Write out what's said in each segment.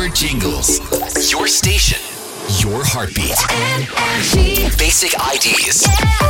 Your jingles. Your station. Your heartbeat. Basic IDs. Yeah.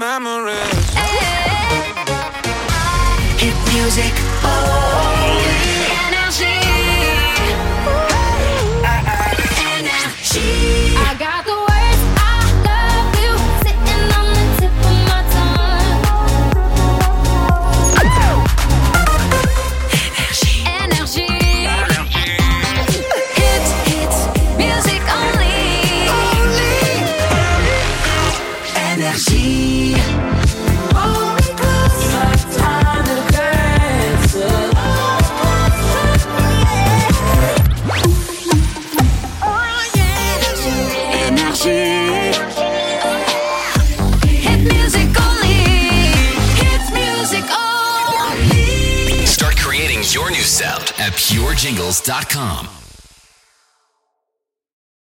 memories. Hit music only. Energy. Energy. I got the words. I love you sitting on the tip of my tongue. Energy. Energy. your new sound at purejingles.com.